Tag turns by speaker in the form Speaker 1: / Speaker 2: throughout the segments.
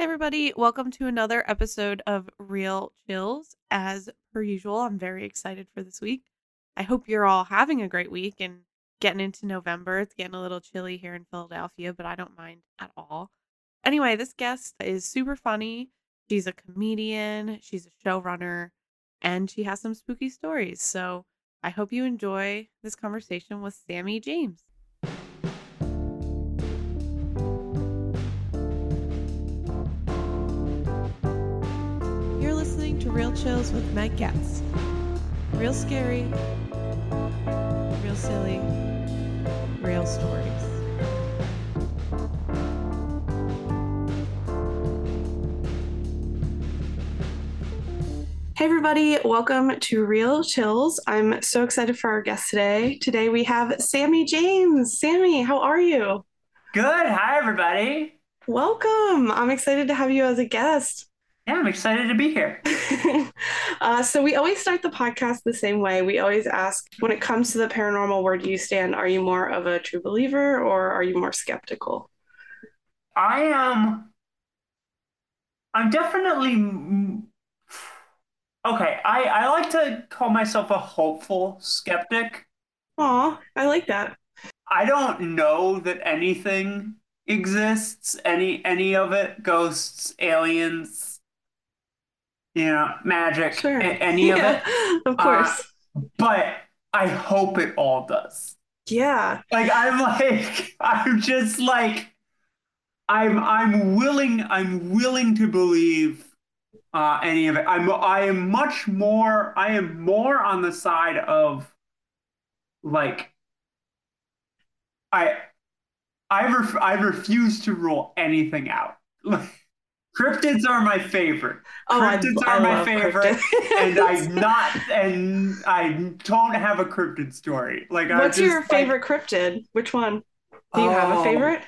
Speaker 1: Hey, everybody, welcome to another episode of Real Chills. As per usual, I'm very excited for this week. I hope you're all having a great week and getting into November. It's getting a little chilly here in Philadelphia, but I don't mind at all. Anyway, this guest is super funny. She's a comedian, she's a showrunner, and she has some spooky stories. So I hope you enjoy this conversation with Sammy James. Real Chills with Meg Getz. Real scary, real silly, real stories. Hey, everybody, welcome to Real Chills. I'm so excited for our guest today. Today we have Sammy James. Sammy, how are you?
Speaker 2: Good. Hi, everybody.
Speaker 1: Welcome. I'm excited to have you as a guest.
Speaker 2: Yeah, I'm excited to be here.
Speaker 1: uh, so, we always start the podcast the same way. We always ask when it comes to the paranormal, where do you stand? Are you more of a true believer or are you more skeptical?
Speaker 2: I am. I'm definitely. Okay, I, I like to call myself a hopeful skeptic.
Speaker 1: Aw, I like that.
Speaker 2: I don't know that anything exists, any any of it, ghosts, aliens, you know, magic,
Speaker 1: Sure.
Speaker 2: any of it.
Speaker 1: Of course.
Speaker 2: But I hope it all does.
Speaker 1: yeah.
Speaker 2: Like I'm like I'm just like I'm I'm willing I'm willing to believe uh any of it. I'm I am much more I am more on the side of like I I ref, I refuse to rule anything out. Cryptids are my favorite.
Speaker 1: Oh,
Speaker 2: Cryptids
Speaker 1: I
Speaker 2: are my favorite, and I'm not, and I don't have a cryptid story. Like,
Speaker 1: What's
Speaker 2: just,
Speaker 1: your
Speaker 2: like,
Speaker 1: favorite cryptid? Which one? Do you have a
Speaker 2: Oh.
Speaker 1: favorite?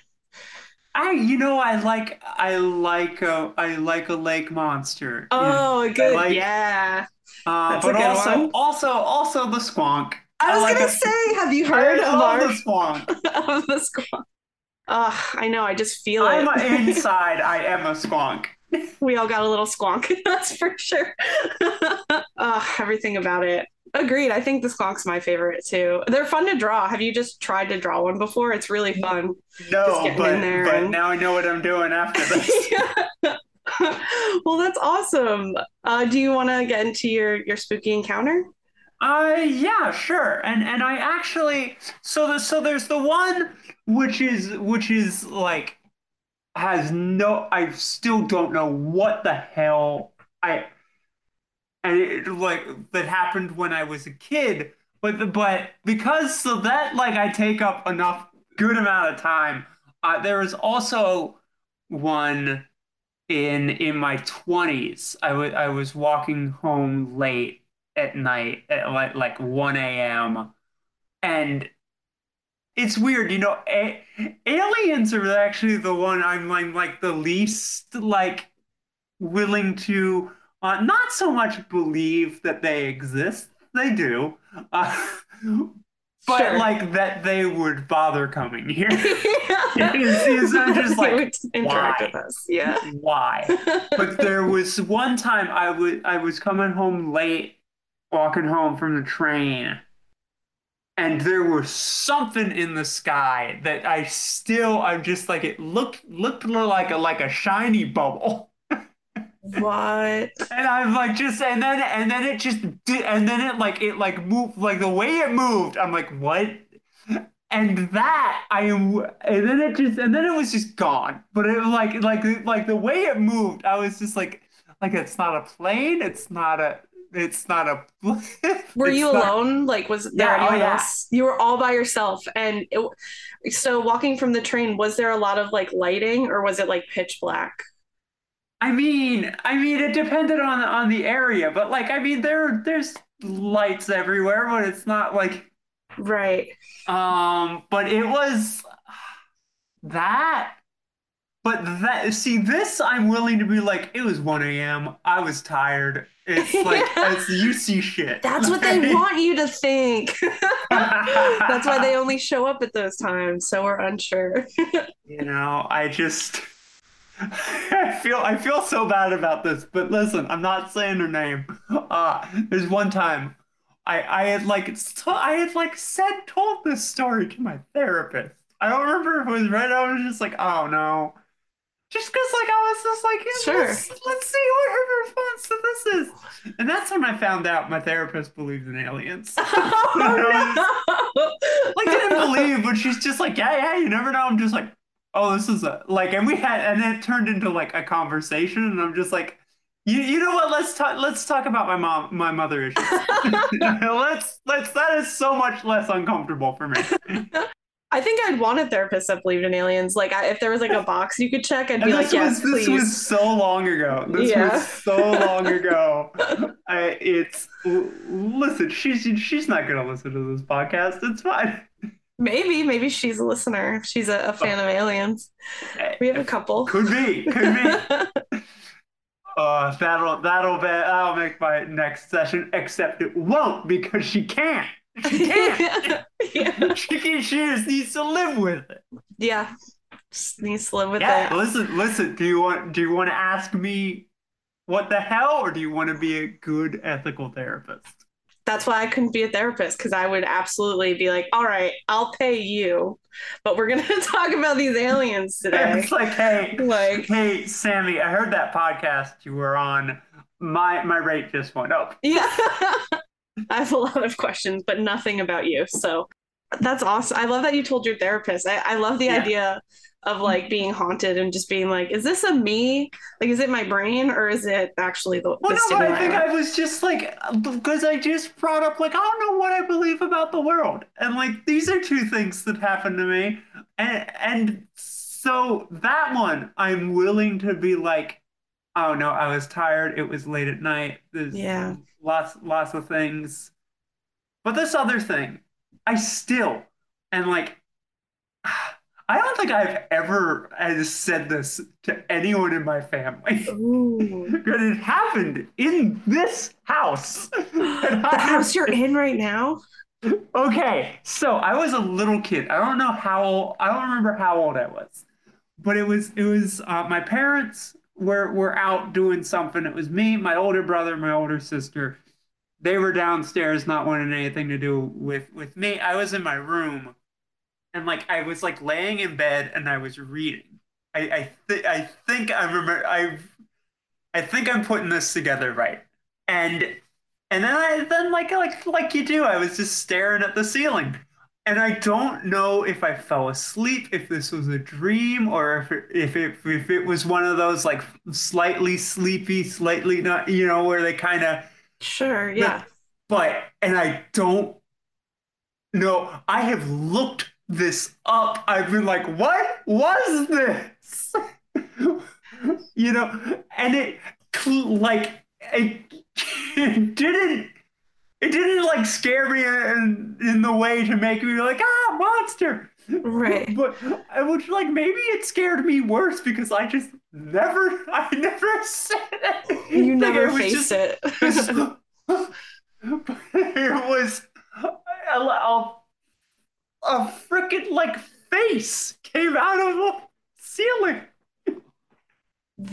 Speaker 2: I, you know, I like, I like a, I like a lake monster. you know.
Speaker 1: Oh, good.
Speaker 2: like-
Speaker 1: yeah.
Speaker 2: Uh, but also,
Speaker 1: one.
Speaker 2: also, also the squonk.
Speaker 1: I was
Speaker 2: like
Speaker 1: gonna
Speaker 2: a-
Speaker 1: say, have you heard of our
Speaker 2: the squonk.
Speaker 1: of the squonk? Ugh, I know. I just feel
Speaker 2: I'm
Speaker 1: it.
Speaker 2: a, inside. I am a squonk.
Speaker 1: we all got a little squonk. That's for sure. Ugh, everything about it. Agreed. I think the squonk's my favorite too. They're fun to draw. Have you just tried to draw one before? It's really fun.
Speaker 2: No, but but
Speaker 1: and-
Speaker 2: now I know what I'm doing after this.
Speaker 1: well, that's awesome. Uh, do you want to get into your your spooky encounter?
Speaker 2: Uh yeah, sure. And and I actually so the, so there's the one which is which is like has no I still don't know what the hell I and it like that happened when I was a kid. But the, but because so that like I take up enough good amount of time. Uh, there was also one in in my 20s. I was I was walking home late at night at like like 1 a.m. and it's weird, you know, a- aliens are actually the one I'm like like the least like willing to uh, not so much believe that they exist. They do. Uh, but
Speaker 1: Sure.
Speaker 2: like that they would bother coming here. It's- it's- I'm just like,
Speaker 1: interact
Speaker 2: why?
Speaker 1: with us. Yeah.
Speaker 2: Why? but there was one time I was I was coming home late, walking home from the train, and there was something in the sky that I still I'm just like it looked looked like a like a shiny bubble.
Speaker 1: what?
Speaker 2: And I'm like just and then and then it just did and then it like it like moved like the way it moved, I'm like, what? And that I am and then it just and then it was just gone. But it like like like the way it moved, I was just like like it's not a plane, it's not a it's not a
Speaker 1: Were you
Speaker 2: not-
Speaker 1: alone? Like, was there
Speaker 2: Yeah, oh,
Speaker 1: anyone
Speaker 2: yeah.
Speaker 1: else? You were all by yourself, and it, so walking from the train, was there a lot of like lighting, or was it like pitch black?
Speaker 2: I mean, I mean, it depended on on the area, but like, I mean, there there's lights everywhere, but it's not like,
Speaker 1: Right.
Speaker 2: um, but it was that. But that, see, this I'm willing to be like, it was 1 a.m. I was tired. It's like, it's you see shit.
Speaker 1: That's what they want you to think. That's why they only show up at those times, so we're unsure.
Speaker 2: You know, I just, I feel I feel so bad about this, but listen, I'm not saying her name. Uh, there's one time I I had like I had like said told this story to my therapist. I don't remember if it was right. I was just like, oh no, just because like I was just like, yeah,
Speaker 3: Sure.
Speaker 2: let's, let's see what her response to this is. And that's when I found out my therapist believes in aliens.
Speaker 1: oh, no.
Speaker 2: like didn't believe, but she's just like, yeah, yeah, you never know. I'm just like, oh, this is a like, and we had, and it turned into like a conversation, and I'm just like, you, you know what? Let's talk. Let's talk about my mom, my mother issues. let's, let's. That is so much less uncomfortable for me.
Speaker 1: I think I'd want a therapist that believed in aliens. Like, I, if there was like a box you could check, I'd be
Speaker 2: this
Speaker 1: like, yes,
Speaker 2: was this
Speaker 1: please.
Speaker 2: was so long ago. This
Speaker 1: Yeah.
Speaker 2: was so long ago. I, it's listen. She's she's not gonna listen to this podcast. It's fine.
Speaker 1: Maybe, maybe she's a listener. She's a, a fan of aliens. We have a couple.
Speaker 2: Could be. Could be. Uh, that'll that'll be that'll make my next session. Except it won't because she can't. She can't.
Speaker 1: yeah.
Speaker 2: she can, She just needs to live with it.
Speaker 1: yeah. Just needs to live with
Speaker 2: Yeah.
Speaker 1: it.
Speaker 2: Listen. Listen. Do you want Do you want to ask me what the hell, or do you want to be a good ethical therapist?
Speaker 1: That's why I couldn't be a therapist because I would absolutely be like, all right, I'll pay you, but we're going to talk about these aliens today.
Speaker 2: It's like, hey,
Speaker 1: Like,
Speaker 2: hey, Sammy. I heard that podcast you were on. My my rate just went up.
Speaker 1: yeah. I have a lot of questions, but nothing about you. So that's awesome. I love that you told your therapist. I, I love the
Speaker 2: Yeah.
Speaker 1: idea of like being haunted and just being like, is this a me? Like, is it my brain or is it actually the,
Speaker 2: Well,
Speaker 1: the
Speaker 2: no, I think? I was just like, because I just brought up, like, I don't know what I believe about the world. And, like, these are two things that happened to me. And, and so that one, I'm willing to be like, oh no, I was tired. It was late at night. There's
Speaker 1: Yeah.
Speaker 2: Lots, lots of things. But this other thing, I still, and like, I don't think I've ever uh, said this to anyone in my family. But it happened in this house.
Speaker 1: the
Speaker 2: I-
Speaker 1: house you're in right now?
Speaker 2: Okay, so I was a little kid. I don't know how old, I don't remember how old I was. But it was it was uh, my parents were were out doing something. It was me, my older brother, my older sister. They were downstairs not wanting anything to do with with me. I was in my room and like I was like laying in bed and I was reading. I I, th- I think I remember I I think I'm putting this together right. And and then I then like like like you do, I was just staring at the ceiling. And I don't know if I fell asleep, if this was a dream, or if it, if it if it was one of those like slightly sleepy, slightly not, you know, where they kind of
Speaker 1: Sure, yeah.
Speaker 2: but and I don't know. I have looked this up. I've been like, what was this? you know, and it like it, it didn't. It didn't like scare me in, in the way to make me like ah monster.
Speaker 1: Right.
Speaker 2: But was like maybe it scared me worse because I just never I never said it.
Speaker 1: You
Speaker 2: Like,
Speaker 1: never faced
Speaker 2: just-
Speaker 1: it.
Speaker 2: it was a, a, a freaking like face came out of the ceiling.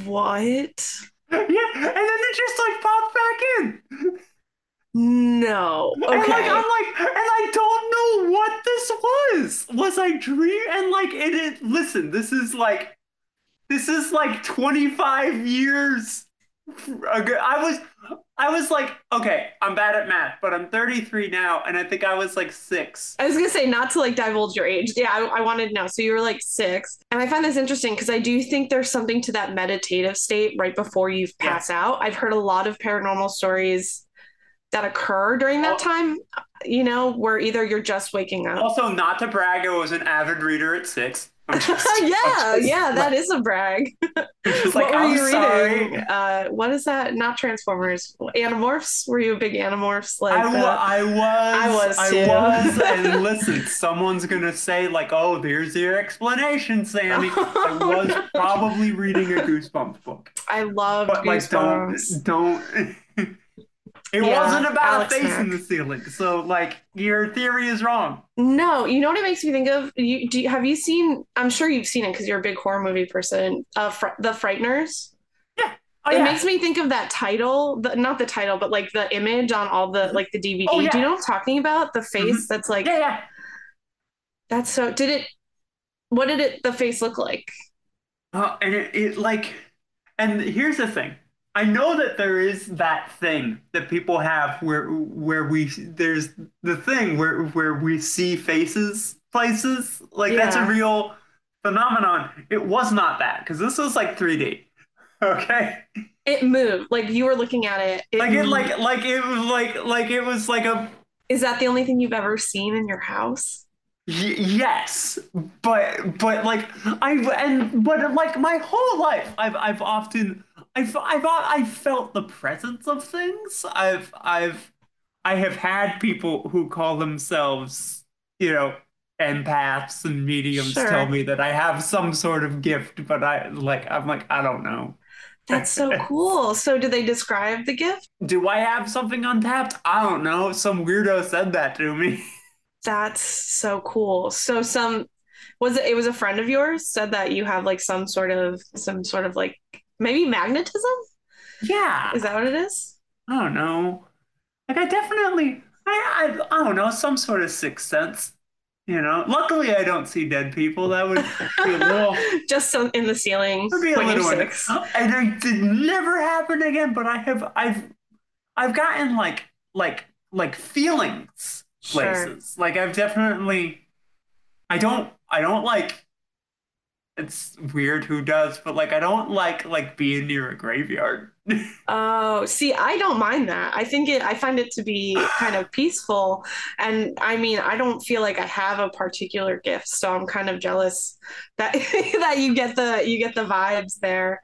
Speaker 1: what?
Speaker 2: Yeah, and then it just like popped back in.
Speaker 1: No. Okay.
Speaker 2: And like I'm like, and I don't know what this was. Was I dream? And like it, it listen, this is like this is like 25 years ago. I was I was like, okay, I'm bad at math, but I'm 33 now, and I think I was like six.
Speaker 1: I was gonna say not to like divulge your age. Yeah, I, I wanted to know. So you were like six, and I find this interesting because I do think there's something to that meditative state right before you
Speaker 2: Yeah.
Speaker 1: pass out. I've heard a lot of paranormal stories that occur during that time. You know, where either you're just waking up.
Speaker 2: Also, not to brag, I was an avid reader at six. I'm just,
Speaker 1: yeah, yeah, that is a brag.
Speaker 2: Like,
Speaker 1: what were
Speaker 2: I'm
Speaker 1: you
Speaker 2: sorry.
Speaker 1: reading? Uh, what is that? Not Transformers. Animorphs? Were you a big Animorphs? Like,
Speaker 2: I,
Speaker 1: uh,
Speaker 2: I was.
Speaker 1: I was too.
Speaker 2: was. And listen, someone's gonna say like, "Oh, there's your explanation, Sammy." I was probably reading a Goosebumps book,
Speaker 1: I loved
Speaker 2: but like, don't, don't. It
Speaker 1: Yeah,
Speaker 2: wasn't about
Speaker 1: Alex
Speaker 2: a face in the ceiling. So like your theory is wrong.
Speaker 1: No, you know what it makes me think of? You do you, have you seen? I'm sure you've seen it because you're a big horror movie person. Uh, Fr- the Frighteners.
Speaker 2: Oh,
Speaker 1: it
Speaker 2: yeah.
Speaker 1: makes me think of that title, the, not the title, but like the image on all the like the DVD.
Speaker 2: Oh, yeah.
Speaker 1: Do you know what I'm talking about? The face that's like
Speaker 2: yeah, yeah.
Speaker 1: that's so. Did it? What did it? The face look like?
Speaker 2: Uh, and it, it like, and here's the thing. I know that there is that thing that people have where where we there's the thing where where we see faces places like that's a real phenomenon. It was not that because this was like 3D. Okay,
Speaker 1: It moved. Like you were looking at it.
Speaker 2: like it
Speaker 1: moved.
Speaker 2: like like it was like like it was like a
Speaker 1: Is that the only thing you've ever seen in your house?
Speaker 2: Y- yes, but but like I and but like my whole life I've I've often I've I've I felt the presence of things. I've I've I have had people who call themselves you know empaths and mediums
Speaker 1: Sure.
Speaker 2: tell me that I have some sort of gift, but I like I'm like I don't know.
Speaker 1: That's so cool. So, do they describe the gift?
Speaker 2: Do I have something untapped? I don't know. Some weirdo said that to me.
Speaker 1: That's so cool. So, some was it? It was a friend of yours said that you have like some sort of some sort of like maybe magnetism.
Speaker 2: Yeah.
Speaker 1: Is that what it is?
Speaker 2: I don't know. Like I definitely, I, I, I don't know, some sort of sixth sense. You know. Luckily, I don't see dead people. That would be a little,
Speaker 1: Just so in the ceiling
Speaker 2: would be a little.
Speaker 1: six.
Speaker 2: Oh, and it did never happen again. But I have, I've, I've gotten like, like, like feelings
Speaker 1: Sure.
Speaker 2: places. Like I've definitely, I don't, I don't like. It's weird who does, but like I don't like like being near a graveyard.
Speaker 1: Oh, see, I don't mind that. I think it, I find it to be kind of peaceful. And I mean, I don't feel like I have a particular gift, so I'm kind of jealous that that you get the you get the vibes there.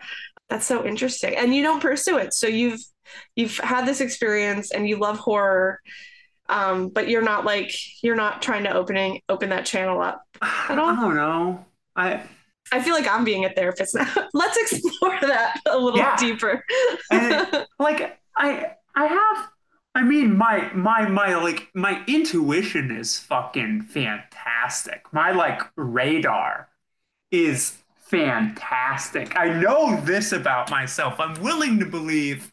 Speaker 1: That's so interesting. And you don't pursue it. So you've you've had this experience and you love horror. Um, but you're not like you're not trying to opening open that channel up.
Speaker 2: I
Speaker 1: all?
Speaker 2: I don't know. I
Speaker 1: I feel like I'm being a therapist now. Let's explore that a little
Speaker 2: Yeah.
Speaker 1: deeper.
Speaker 2: And like I I have I mean my my my like my intuition is fucking fantastic. My like radar is fantastic. I know this about myself. I'm willing to believe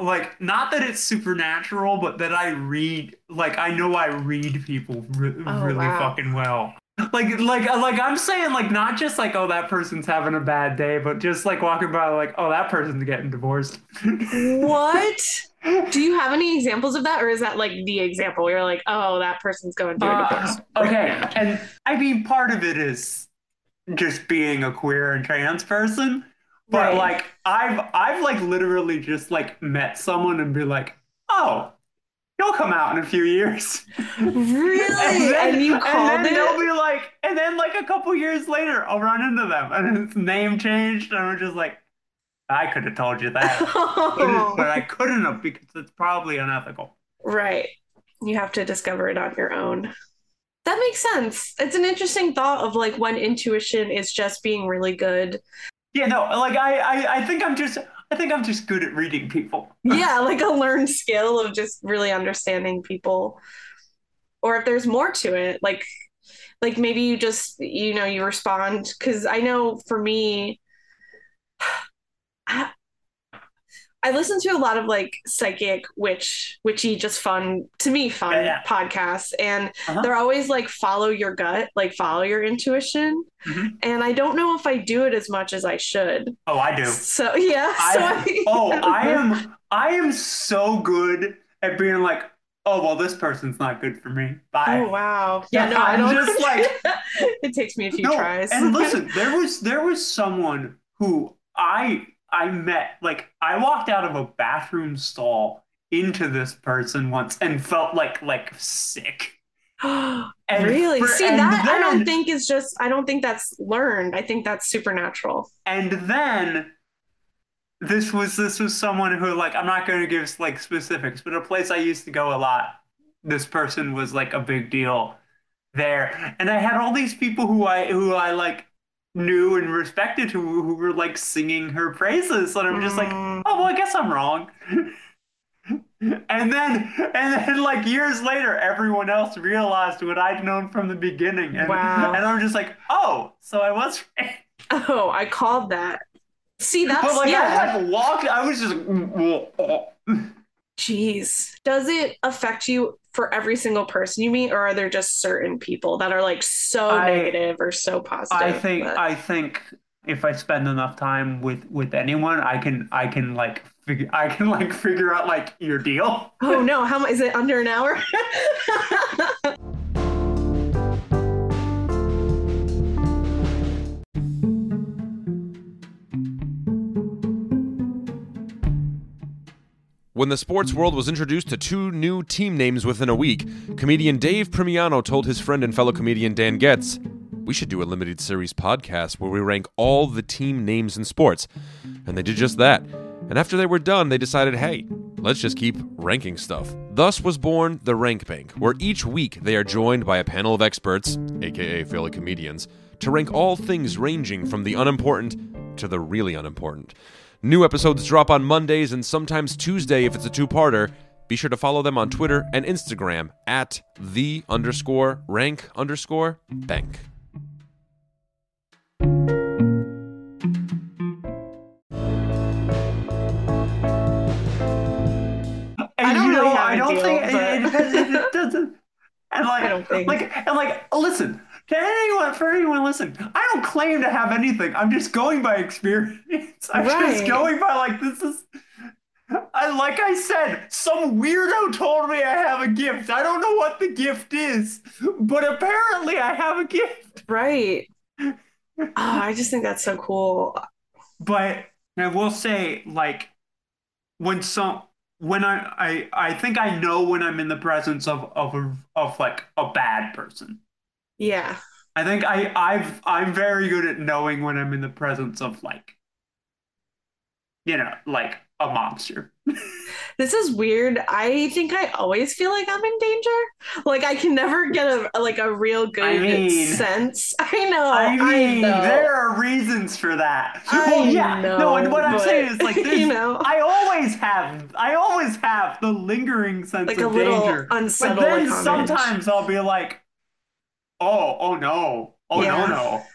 Speaker 2: like not that it's supernatural but that I read like I know I read people re-
Speaker 1: Oh,
Speaker 2: really
Speaker 1: wow.
Speaker 2: fucking well. Like like like I'm saying like not just like oh that person's having a bad day but just like walking by like oh that person's getting divorced.
Speaker 1: What? Do you have any examples of that, or is that like the example where you're like, oh, that person's going through a
Speaker 2: Uh,
Speaker 1: divorce?
Speaker 2: okay, and I mean, part of it is just being a queer and trans person, but
Speaker 1: Right.
Speaker 2: like I've I've like literally just like met someone and be like, oh, you'll come out in a few years.
Speaker 1: Really? And, you called
Speaker 2: and then they'll be like, and then like a couple years later, I'll run into them and its name changed, and I'm just like, I could have told you that, but, but I couldn't have because it's probably unethical.
Speaker 1: right. You have to discover it on your own. That makes sense. It's an interesting thought of like when intuition is just being really good.
Speaker 2: Yeah, no, like I, I, I think I'm just, I think I'm just good at reading people.
Speaker 1: Yeah, like a learned skill of just really understanding people. Or if there's more to it, like like maybe you just you know you respond because I know for me I listen to a lot of like psychic witch witchy just fun to me fun
Speaker 2: Yeah, yeah.
Speaker 1: podcasts and
Speaker 2: Uh-huh.
Speaker 1: they're always like follow your gut like follow your intuition
Speaker 2: Mhm.
Speaker 1: and I don't know if I do it as much as I should
Speaker 2: Oh, I do.
Speaker 1: so yeah so
Speaker 2: I,
Speaker 1: I,
Speaker 2: oh, I am, I am so good at being like, oh, well, this person's not good for me. Bye.
Speaker 1: Oh wow! Yeah, no, I don't.
Speaker 2: just like-
Speaker 1: it takes me a few
Speaker 2: no,
Speaker 1: tries.
Speaker 2: and listen, there was, there was someone who I, I met, like, I walked out of a bathroom stall into this person once and felt like, like sick. And
Speaker 1: really?
Speaker 2: for-
Speaker 1: See
Speaker 2: and
Speaker 1: that I don't think is just. I don't think that's learned. I think that's supernatural.
Speaker 2: And then this was this was someone who like I'm not going to give like specifics, but a place I used to go a lot. This person was like a big deal there, and I had all these people who I who I like knew and respected who who were like singing her praises, and I'm just like,
Speaker 1: Mm.
Speaker 2: oh well, I guess I'm wrong. And then, and then, like years later, everyone else realized what I'd known from the beginning, and
Speaker 1: Wow.
Speaker 2: and I'm just like, oh, so I was.
Speaker 1: Oh, I called that. See, that's
Speaker 2: But like,
Speaker 1: yeah.
Speaker 2: I like walked, I was just.
Speaker 1: Jeez. Does it affect you for every single person you meet, or are there just certain people that are like so
Speaker 2: I-
Speaker 1: negative or so positive?
Speaker 2: I think,
Speaker 1: that-
Speaker 2: I think if I spend enough time with with anyone, I can, I can like figure, I can like figure out like your deal.
Speaker 1: Oh no, how is it under an hour?
Speaker 4: When the sports world was introduced to two new team names within a week, comedian Dave Primiano told his friend and fellow comedian Dan Getz, We should do a limited series podcast where we rank all the team names in sports. And they did just that. And after they were done, they decided, hey, let's just keep ranking stuff. Thus was born the Rank Bank, where each week they are joined by a panel of experts, aka fellow comedians, to rank all things ranging from the unimportant to the really unimportant. New episodes drop on Mondays and sometimes Tuesday if it's a two-parter. Be sure to follow them on Twitter and Instagram at the underscore rank underscore bank.
Speaker 2: And
Speaker 1: I don't
Speaker 2: you know,
Speaker 1: really have
Speaker 2: don't
Speaker 1: deal,
Speaker 2: think
Speaker 1: but-
Speaker 2: it, it, it doesn't. And like,
Speaker 1: I don't think.
Speaker 2: like, and like, oh, listen to anyone for anyone listen. I don't claim to have anything. I'm just going by experience. I'm
Speaker 1: Right.
Speaker 2: just going by like this is. I like I said, some weirdo told me I have a gift. I don't know what the gift is, but apparently I have a gift.
Speaker 1: right. Oh, I just think that's so cool.
Speaker 2: But I will say, like, when some when I I I think I know when I'm in the presence of of of like a bad person.
Speaker 1: Yeah.
Speaker 2: I think I I've I'm very good at knowing when I'm in the presence of like you know, like a monster.
Speaker 1: This is weird. I think I always feel like I'm in danger. Like I can never get a like a real good
Speaker 2: I mean-
Speaker 1: sense. I know.
Speaker 2: I mean,
Speaker 1: know.
Speaker 2: there are reasons for that.
Speaker 1: I
Speaker 2: well, yeah, no, and what I'm saying is like,
Speaker 1: you know.
Speaker 2: I always have, I always have the lingering sense
Speaker 1: like
Speaker 2: of
Speaker 1: a little
Speaker 2: danger. But then sometimes I'll be like, oh, oh no, oh
Speaker 1: Yeah.
Speaker 2: no, no.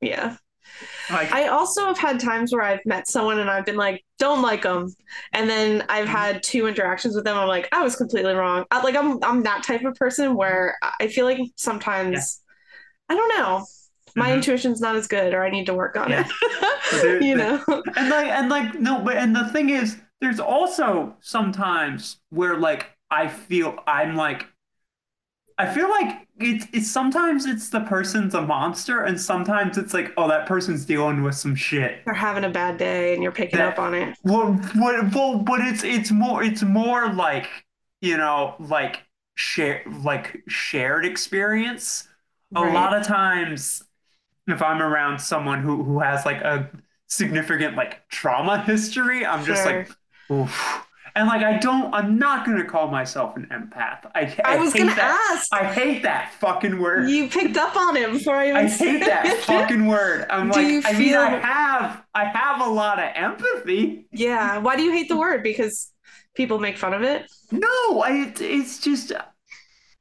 Speaker 1: Yeah.
Speaker 2: Like,
Speaker 1: I also have had times where I've met someone and I've been like, don't like them, and then
Speaker 2: Mm-hmm.
Speaker 1: I've had two interactions with them. I'm like, I was completely wrong. I, like I'm I'm that type of person where I feel like sometimes I don't know. My
Speaker 2: Mhm.
Speaker 1: intuition's not as good, or I need to work on
Speaker 2: Yeah.
Speaker 1: it. You know.
Speaker 2: and like, and like, no, but and the thing is, there's also sometimes where like I feel I'm like, I feel like it's it's sometimes it's the person's a monster, and sometimes it's like, oh, that person's dealing with some shit.
Speaker 1: They're having a bad day and you're picking
Speaker 2: That-
Speaker 1: up on it.
Speaker 2: Well, what, well, but it's it's more it's more like you know like share like shared experience. A lot of times, if I'm around someone who who has like a significant like trauma history, I'm just like, oof. And like I don't, I'm not gonna call myself an empath. I
Speaker 1: I was
Speaker 2: hate
Speaker 1: gonna
Speaker 2: that.
Speaker 1: ask.
Speaker 2: I hate that fucking word.
Speaker 1: You picked up on it before I even
Speaker 2: I
Speaker 1: said
Speaker 2: hate that fucking word. I'm
Speaker 1: Do
Speaker 2: like, I mean, I have, I have a lot of empathy.
Speaker 1: Yeah. Why do you hate the word? Because people make fun of it.
Speaker 2: No, I, it, it's just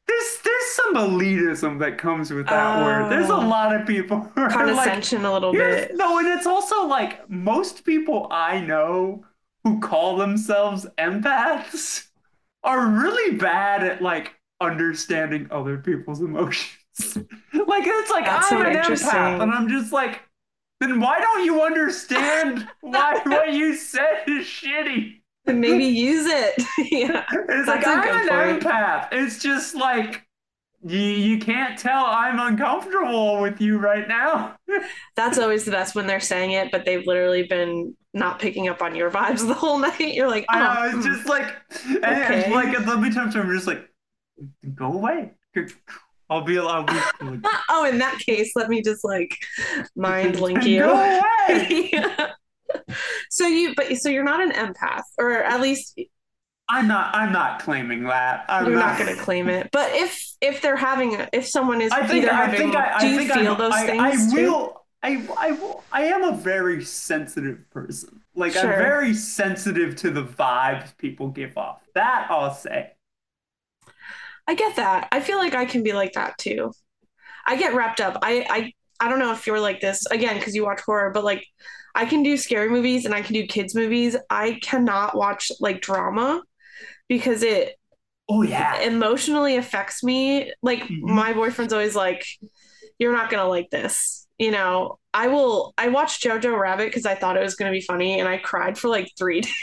Speaker 2: there's there's some elitism that comes with that word. There's a
Speaker 1: Oh.
Speaker 2: lot of people who are like,
Speaker 1: Condescension a little bit.
Speaker 2: no, and it's also like most people I know who call themselves empaths are really bad at like understanding other people's emotions. like it's like
Speaker 1: That's
Speaker 2: I'm
Speaker 1: so
Speaker 2: an empath, and I'm just like, then why don't you understand why what you said is shitty?
Speaker 1: And maybe use it. yeah.
Speaker 2: It's
Speaker 1: That's
Speaker 2: like I'm an
Speaker 1: point.
Speaker 2: empath. It's just like you you can't tell I'm uncomfortable with you right now.
Speaker 1: That's always the best when they're saying it, but they've literally been not picking up on your vibes the whole night. You're like,
Speaker 2: I
Speaker 1: oh,
Speaker 2: know it's
Speaker 1: hmm.
Speaker 2: just like and, and,
Speaker 1: Okay.
Speaker 2: like there'll be times where I'm just like, go away. I'll be I'll be
Speaker 1: oh, in that case, let me just like mind link you.
Speaker 2: go away.
Speaker 1: Yeah. So you, but so you're not an empath, or at least
Speaker 2: I'm not I'm not claiming that. I'm
Speaker 1: you're not going to claim it. But if if they're having, if someone is
Speaker 2: I think
Speaker 1: either
Speaker 2: I
Speaker 1: having,
Speaker 2: think I,
Speaker 1: do
Speaker 2: I
Speaker 1: you
Speaker 2: think
Speaker 1: feel
Speaker 2: I'm,
Speaker 1: those
Speaker 2: I,
Speaker 1: things
Speaker 2: I
Speaker 1: too?
Speaker 2: will I I will I am a very sensitive person. Like I'm very sensitive to the vibes people give off. That I'll say.
Speaker 1: I get that. I feel like I can be like that too. I get wrapped up. I I I don't know if you're like this again because you watch horror, but like I can do scary movies and I can do kids movies. I cannot watch like drama because it
Speaker 2: Oh yeah.
Speaker 1: emotionally affects me. Like
Speaker 2: Mhm.
Speaker 1: my boyfriend's always like, "You're not gonna like this." You know, I will. I watched Jojo Rabbit because I thought it was gonna be funny, and I cried for like three days.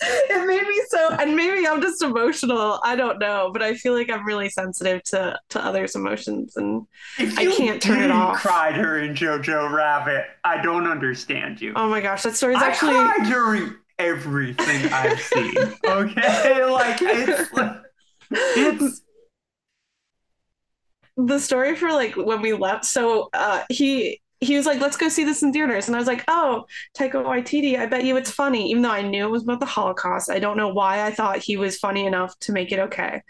Speaker 1: it made me so, and maybe I'm just emotional. I don't know, but I feel like I'm really sensitive to to others' emotions, and I can't turn it off.
Speaker 2: cry during Jojo Rabbit, I don't understand you.
Speaker 1: oh my gosh, that story's
Speaker 2: I
Speaker 1: actually.
Speaker 2: cry during everything I've seen. Okay, like it's it's
Speaker 1: the story for like when we left so uh he he was like let's go see this in theaters. And i was like oh taika waititi i bet you it's funny. Even though i knew it was about the holocaust i don't know why i thought he was funny enough to make it okay.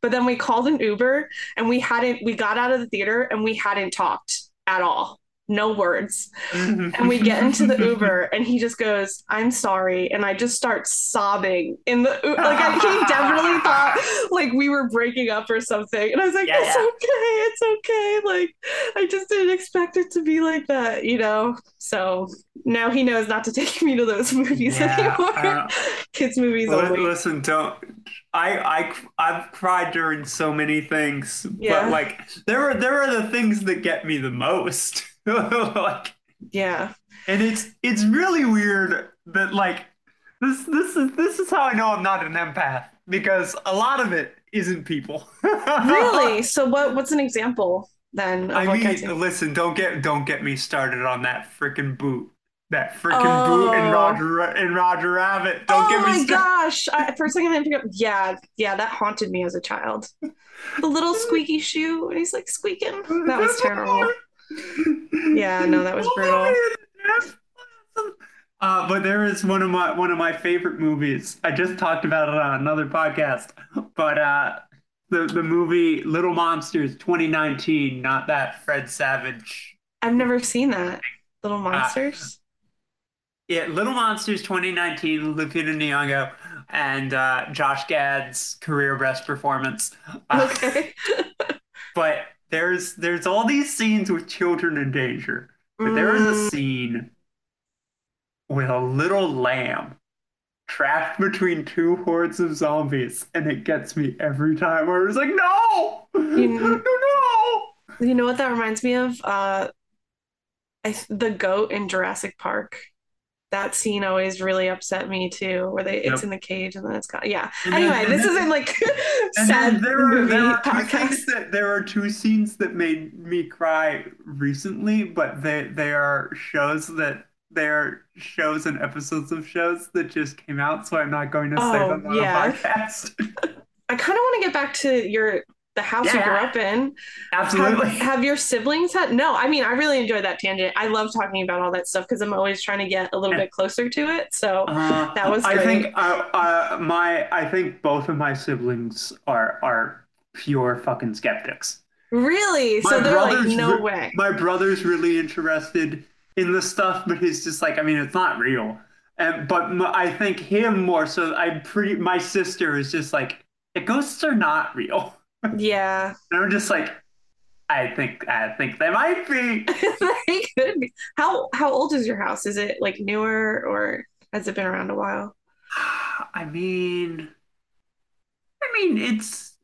Speaker 1: But then we called an uber and we hadn't we got out of the theater and we hadn't talked at all no words and we get into the Uber, and he just goes, "I'm sorry," and I just start sobbing in the like. I, he definitely thought like we were breaking up or something, and I was like,
Speaker 2: Yeah,
Speaker 1: "It's
Speaker 2: yeah.
Speaker 1: okay, it's okay." Like I just didn't expect it to be like that, you know. So now he knows not to take me to those movies
Speaker 2: Yeah,
Speaker 1: anymore.
Speaker 2: uh,
Speaker 1: Kids movies
Speaker 2: Li-
Speaker 1: only.
Speaker 2: Listen, don't. I I I've cried during so many things, but like there are there are the things that get me the most. like,
Speaker 1: Yeah,
Speaker 2: and it's it's really weird that like this this is this is how I know I'm not an empath because a lot of it isn't people.
Speaker 1: really. So what? What's an example then?
Speaker 2: I mean, listen, don't get don't get me started on that freaking boot. That freaking boot in
Speaker 1: Oh.
Speaker 2: Roger in Roger Rabbit. Don't
Speaker 1: oh
Speaker 2: get me
Speaker 1: my gosh! I, for a second, I didn't. Yeah, yeah, that haunted me as a child. The little squeaky shoe, and he's like squeaking. That was terrible. Yeah, no, that was brutal.
Speaker 2: Uh, but there is one of my one of my favorite movies. I just talked about it on another podcast. But uh, the the movie Little Monsters 2019, not that Fred Savage.
Speaker 1: I've never seen that. Little monsters.
Speaker 2: Yeah, Little Monsters 2019, Lupita Nyong'o and uh, Josh Gad's career best performance. Uh,
Speaker 1: okay.
Speaker 2: But there's there's all these scenes with children in danger. But there is a
Speaker 1: Mm,
Speaker 2: scene with a little lamb trapped between two hordes of zombies, and it gets me every time. Where it's like, no,
Speaker 1: You-
Speaker 2: no, no.
Speaker 1: you know what that reminds me of? Uh, I, the goat in Jurassic Park. That scene always really upset me too, where they
Speaker 2: Yep.
Speaker 1: it's in the cage and then it's got yeah.
Speaker 2: And
Speaker 1: Anyway,
Speaker 2: and
Speaker 1: this
Speaker 2: then-
Speaker 1: isn't like sad
Speaker 2: there are
Speaker 1: movie
Speaker 2: there are two
Speaker 1: podcast.
Speaker 2: that there are two scenes that made me cry recently, but they they are shows that they are shows and episodes of shows that just came out, so I'm not going to say
Speaker 1: Oh,
Speaker 2: them on
Speaker 1: yeah.
Speaker 2: a podcast.
Speaker 1: I kind of want to get back to your the house you grew up in.
Speaker 2: Absolutely.
Speaker 1: Have, have your siblings had? No, I mean, I really enjoyed that tangent. I love talking about all that stuff because I'm always trying to get a little bit closer to it. So
Speaker 2: Uh,
Speaker 1: That was
Speaker 2: I think uh, uh, my I think both of my siblings are are pure fucking skeptics.
Speaker 1: really, so
Speaker 2: My
Speaker 1: they're like, no
Speaker 2: re-
Speaker 1: way.
Speaker 2: My brother's really interested in the stuff, but he's just like, I mean, it's not real. And but m- I think him more so. I'm pretty. My sister is just like, the ghosts are not real.
Speaker 1: Yeah,
Speaker 2: And I'm just like, I think I think they might be.
Speaker 1: they could be. How how old is your house? Is it like newer or has it been around a while?
Speaker 2: I mean, I mean, it's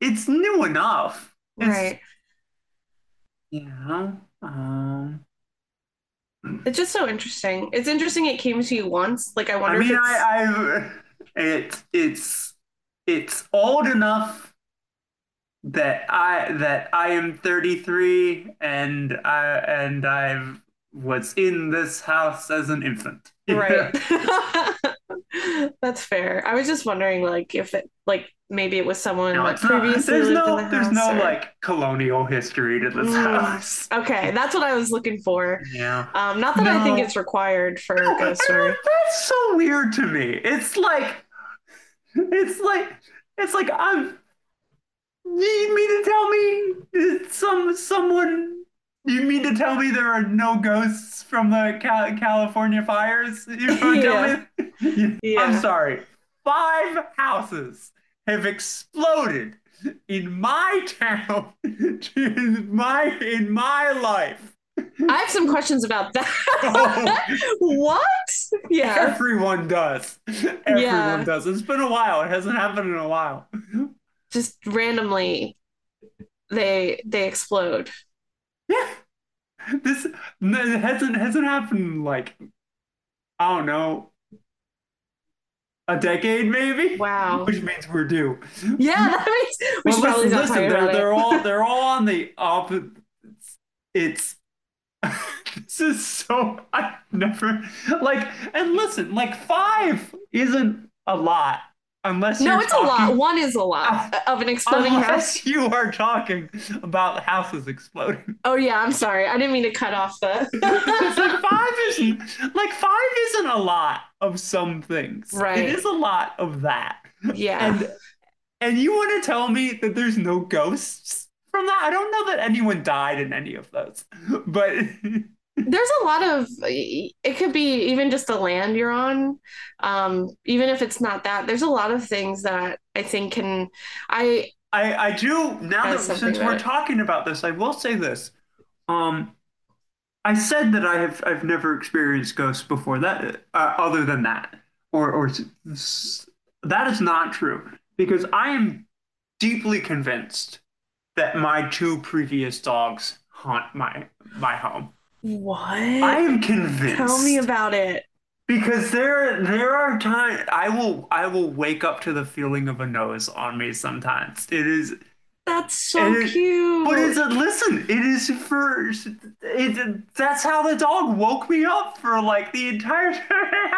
Speaker 2: it's new enough. It's,
Speaker 1: Right.
Speaker 2: You know, um,
Speaker 1: It's just so interesting. It's interesting it came to you once. Like I wonder.
Speaker 2: I mean,
Speaker 1: if it's
Speaker 2: I, I, it, it's, it's old enough that I that I am 33 and I and I was in this house as an infant.
Speaker 1: right. That's fair. I was just wondering, like, if it, like, maybe it was someone
Speaker 2: No, not.
Speaker 1: previously
Speaker 2: There's
Speaker 1: lived
Speaker 2: no,
Speaker 1: in the
Speaker 2: there's
Speaker 1: house.
Speaker 2: no
Speaker 1: or-
Speaker 2: like colonial history to this
Speaker 1: Mm.
Speaker 2: house.
Speaker 1: Okay, that's what I was looking for.
Speaker 2: Yeah.
Speaker 1: Um, not that I think it's required for a ghost story.
Speaker 2: That's so weird to me. It's like, it's like, it's like I'm. Need me to tell me some someone You mean to tell me there are no ghosts from the Cal- California fires? You me?
Speaker 1: Yeah.
Speaker 2: I'm sorry. Five houses have exploded in my town, in my in my life.
Speaker 1: I have some questions about that.
Speaker 2: Oh.
Speaker 1: what? Yeah.
Speaker 2: Everyone does. Everyone
Speaker 1: Yeah.
Speaker 2: does. It's been a while. It hasn't happened in a while.
Speaker 1: Just randomly they they explode.
Speaker 2: Yeah. This hasn't hasn't happened like I don't know a decade maybe.
Speaker 1: Wow.
Speaker 2: Which means we're due.
Speaker 1: Yeah, that means we
Speaker 2: Well,
Speaker 1: should
Speaker 2: listen, listen, they're, they're all they're all on the opposite. It's this is so I never like and listen like five isn't a lot unless
Speaker 1: No, it's a lot. One is a lot ah, of an exploding
Speaker 2: unless
Speaker 1: house.
Speaker 2: you are talking about houses exploding.
Speaker 1: Oh yeah, I'm sorry. I didn't mean to cut off the.
Speaker 2: it's like five isn't like five isn't a lot of some things.
Speaker 1: Right.
Speaker 2: It is a lot of that.
Speaker 1: yeah.
Speaker 2: And and you want to tell me that there's no ghosts from that? I don't know that anyone died in any of those. But
Speaker 1: There's a lot of it could be even just the land you're on. Um, even if it's not that, there's a lot of things that I think can I
Speaker 2: I I do now that since we're talking about this, I will say this. Um I said that I have I've never experienced ghosts before that uh, other than that. Or or that is not true because I am deeply convinced that my two previous dogs haunt my my home.
Speaker 1: What?
Speaker 2: I am convinced.
Speaker 1: Tell me about it.
Speaker 2: because there there are times I will I will wake up to the feeling of a nose on me sometimes. It is
Speaker 1: That's so
Speaker 2: it-
Speaker 1: cute.
Speaker 2: but it's a listen, it is for it that's how the dog woke me up for like the entire time.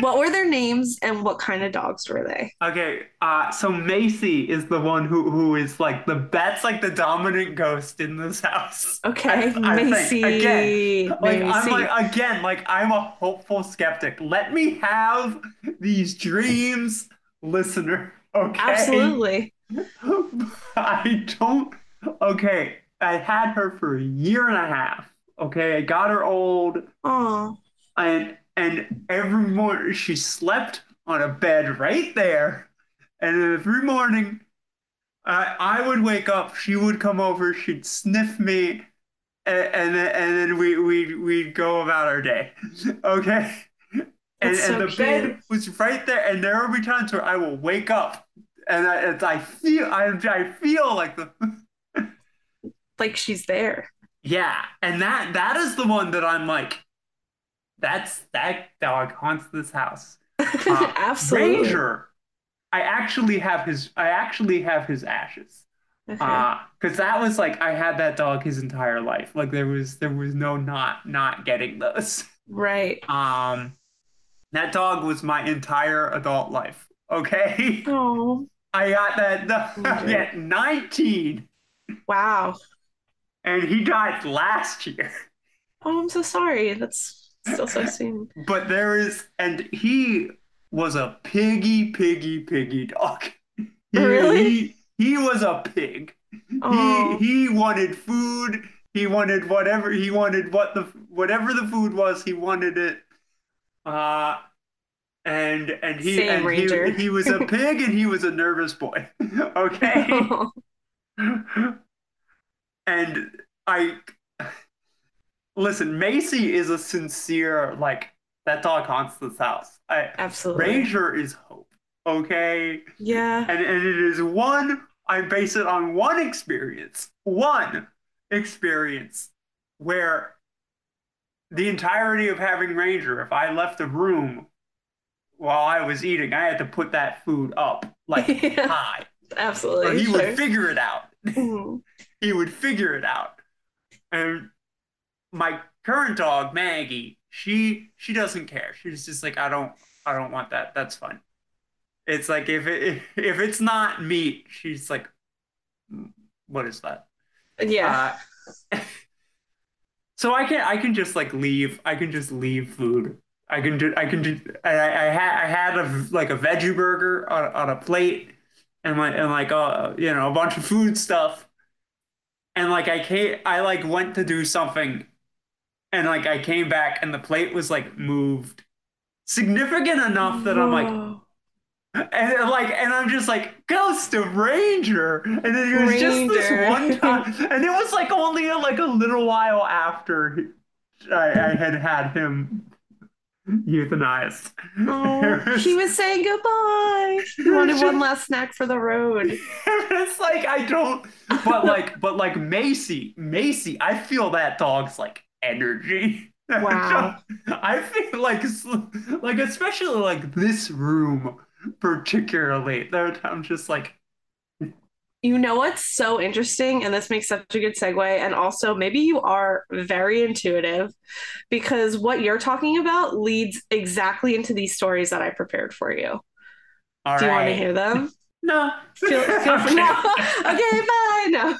Speaker 1: What were their names and what kind of dogs were they?
Speaker 2: Okay, uh, so Macy is the one who who is like the that's like the dominant ghost in this house.
Speaker 1: Okay,
Speaker 2: I- I think,
Speaker 1: Macy.
Speaker 2: again, Like I'm
Speaker 1: Macy.
Speaker 2: like again, like I'm a hopeful skeptic. Let me have these dreams, listener. Okay.
Speaker 1: Absolutely.
Speaker 2: I don't. Okay, I had her for a year and a half. Okay, I got her old,
Speaker 1: Oh,
Speaker 2: and and every morning she slept on a bed right there, and every morning, I I would wake up. She would come over. She'd sniff me, and and then, and then we we we'd go about our day. Okay. And,
Speaker 1: That's
Speaker 2: and
Speaker 1: so
Speaker 2: the bed was right there, and there will be times where I will wake up, and I, and I feel I, I feel like the
Speaker 1: like she's there.
Speaker 2: yeah, and that that is the one that I'm like, that's that dog haunts this house. Uh,
Speaker 1: Absolutely.
Speaker 2: Ranger, I actually have his I actually have his ashes.
Speaker 1: Okay.
Speaker 2: Uh, that was like I had that dog his entire life. Like there was there was no not not getting those.
Speaker 1: right.
Speaker 2: Um, that dog was my entire adult life. Okay,
Speaker 1: Oh,
Speaker 2: I got that dog
Speaker 1: Okay.
Speaker 2: at 19,
Speaker 1: wow.
Speaker 2: and he died last year.
Speaker 1: Oh, I'm so sorry. That's still so soon.
Speaker 2: But there is, and he was a piggy, piggy, piggy dog. He,
Speaker 1: Really?
Speaker 2: He, he was a pig. He he wanted food. He wanted whatever he wanted. What the whatever the food was, he wanted it. Uh, and and he
Speaker 1: Same,
Speaker 2: and
Speaker 1: Ranger.
Speaker 2: he, he was a pig and he was a nervous boy. okay. and I listen, Macy is a sincere like that dog haunts this house. I,
Speaker 1: absolutely.
Speaker 2: Ranger is hope. Okay.
Speaker 1: Yeah.
Speaker 2: And and it is one I base it on one experience. One experience where the entirety of having Ranger, if I left the room while I was eating, I had to put that food up like
Speaker 1: Yeah.
Speaker 2: high.
Speaker 1: Absolutely.
Speaker 2: Or he
Speaker 1: sure.
Speaker 2: would figure it out.
Speaker 1: Mhm.
Speaker 2: he would figure it out. And my current dog, Maggie, she she doesn't care. She's just like, I don't I don't want that. That's fine. It's like if it if it's not meat, she's like, "Mm, what is that?
Speaker 1: yeah.
Speaker 2: Uh, so I can I can just like leave. I can just leave food. I can do I can do I I had I had a like a veggie burger on, on a plate and like and like uh you know a bunch of food stuff. and like I can't I like went to do something, and like I came back, and the plate was like moved significant enough that I'm like, and, like, and I'm just like, Ghost of Ranger, and then it was just this one time, and it was like only like a little while after I, I had had him euthanized.
Speaker 1: Oh, he was saying goodbye. He wanted one last snack for the road.
Speaker 2: it's like I don't, but like, but like Macy, Macy, I feel that dog's like energy.
Speaker 1: Wow.
Speaker 2: I feel like, like especially like this room particularly. That I'm just like,
Speaker 1: You know what's so interesting, and this makes such a good segue, and also maybe you are very intuitive because what you're talking about leads exactly into these stories that I prepared for you.
Speaker 2: all
Speaker 1: Do you want to hear them?
Speaker 2: No,
Speaker 1: Feel, feel free. No. Okay, bye. No.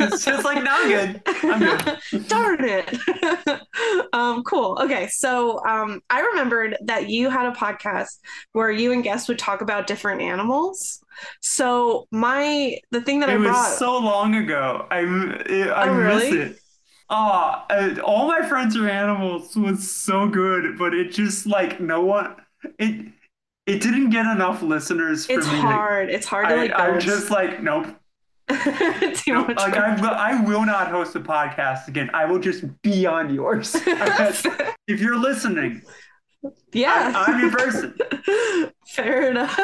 Speaker 2: it's just like no, I'm good. I'm good.
Speaker 1: Darn it. um, cool. Okay, so um, I remembered that you had a podcast where you and guests would talk about different animals. So my the thing that
Speaker 2: It
Speaker 1: I
Speaker 2: was so long ago. I I
Speaker 1: Oh,
Speaker 2: miss it. Oh, all my friends are animals was so good, but it just like no one. It it didn't get enough listeners for
Speaker 1: it's
Speaker 2: me.
Speaker 1: hard. It's hard to like.
Speaker 2: I, I'm just like nope.
Speaker 1: too
Speaker 2: nope.
Speaker 1: much.
Speaker 2: Like I, will- I will not host a podcast again. I will just be on yours. if you're listening,
Speaker 1: yeah.
Speaker 2: I, I'm your person.
Speaker 1: Fair enough.